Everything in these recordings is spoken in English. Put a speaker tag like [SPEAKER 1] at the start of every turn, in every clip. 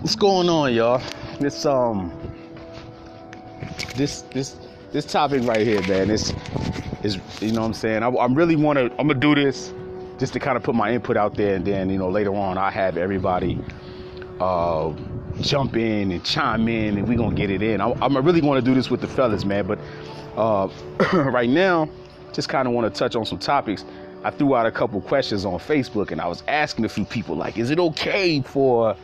[SPEAKER 1] What's going on, y'all? This um, this this this topic right here, man. This is you know what I'm saying. I, I really want to. I'm gonna do this just to kind of put my input out there, and then you know later on I have everybody uh, jump in and chime in, and we gonna get it in. I, I'm really want to do this with the fellas, man. But uh, right now, just kind of want to touch on some topics. I threw out a couple questions on Facebook, and I was asking a few people, like, is it okay for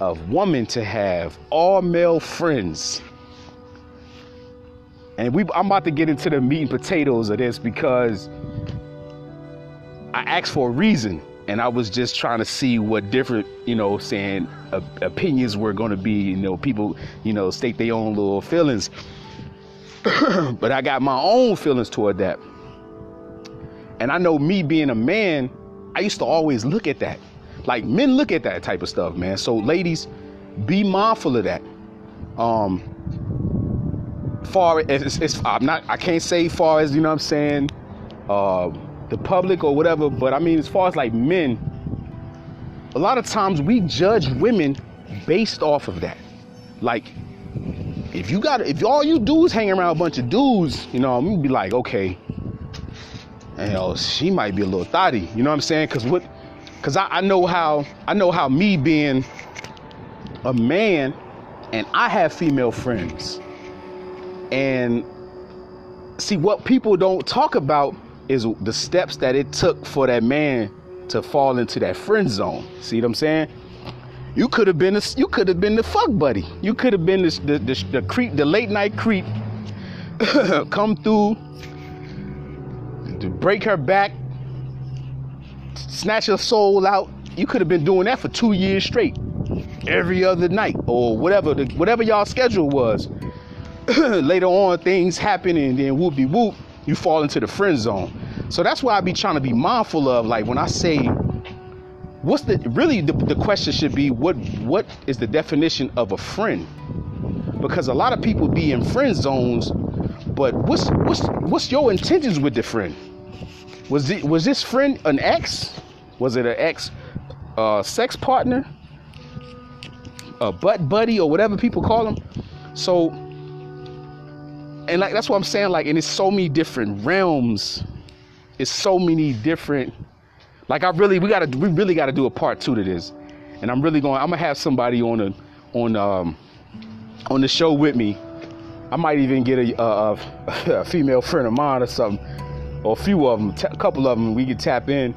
[SPEAKER 1] a woman to have all male friends? And we, I'm about to get into the meat and potatoes of this because I asked for a reason, and I was just trying to see what different, you know, saying uh, opinions were going to be. You know, people, you know, state their own little feelings. but I got my own feelings toward that. And I know me being a man, I used to always look at that. Like men look at that type of stuff, man. So ladies, be mindful of that. Um far as it's, I'm not I can't say far as, you know what I'm saying, uh the public or whatever, but I mean as far as like men, a lot of times we judge women based off of that. Like if you got if all you do is hang around a bunch of dudes, you know, I'm gonna be like, okay, you know, she might be a little thotty. You know what I'm saying? Cause what cause I, I know how I know how me being a man and I have female friends. And see what people don't talk about is the steps that it took for that man to fall into that friend zone. See what I'm saying? You could have been a, you could have been the fuck buddy. You could have been the the, the, creep, the late night creep, come through, to break her back, snatch her soul out. You could have been doing that for two years straight, every other night or whatever the, whatever y'all schedule was. Later on, things happen and then whoop de whoop, you fall into the friend zone. So that's why I be trying to be mindful of, like when I say, what's the really the, the question should be what what is the definition of a friend? Because a lot of people be in friend zones, but what's what's what's your intentions with the friend? Was it was this friend an ex? Was it an ex uh, sex partner? A butt buddy or whatever people call them? So and like that's what I'm saying, like, and it's so many different realms. It's so many different like I really we gotta we really gotta do a part two to this. And I'm really going I'm gonna have somebody on a on um on the show with me. I might even get a, a, a female friend of mine or something, or a few of them, a couple of them. We can tap in.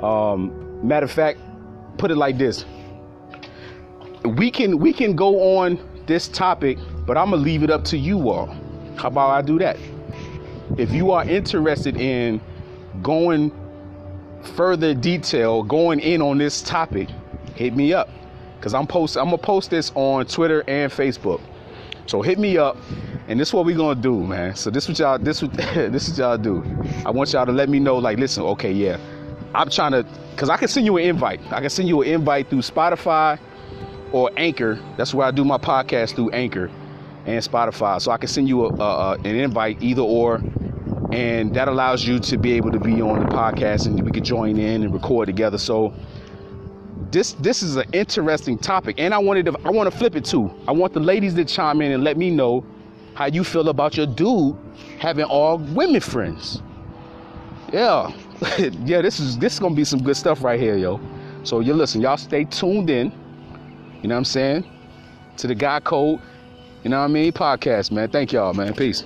[SPEAKER 1] Um, matter of fact, put it like this: we can we can go on this topic, but I'm gonna leave it up to you all. How about I do that? If you are interested in going further detail, going in on this topic, hit me up because I'm post I'm gonna post this on Twitter and Facebook. So hit me up, and this is what we gonna do, man. So this what y'all this what this is y'all do. I want y'all to let me know, like, listen, okay, yeah, I'm trying to, cause I can send you an invite. I can send you an invite through Spotify or Anchor. That's where I do my podcast through Anchor and Spotify. So I can send you a, a, an invite either or, and that allows you to be able to be on the podcast and we can join in and record together. So this this is an interesting topic, and I wanted to I want to flip it too. I want the ladies to chime in and let me know how you feel about your dude having all women friends. Yeah, yeah, this is this is gonna be some good stuff right here, yo. So you listen, y'all stay tuned in. You know what I'm saying? To the Guy Code, you know what I mean? Podcast, man. Thank y'all, man. Peace.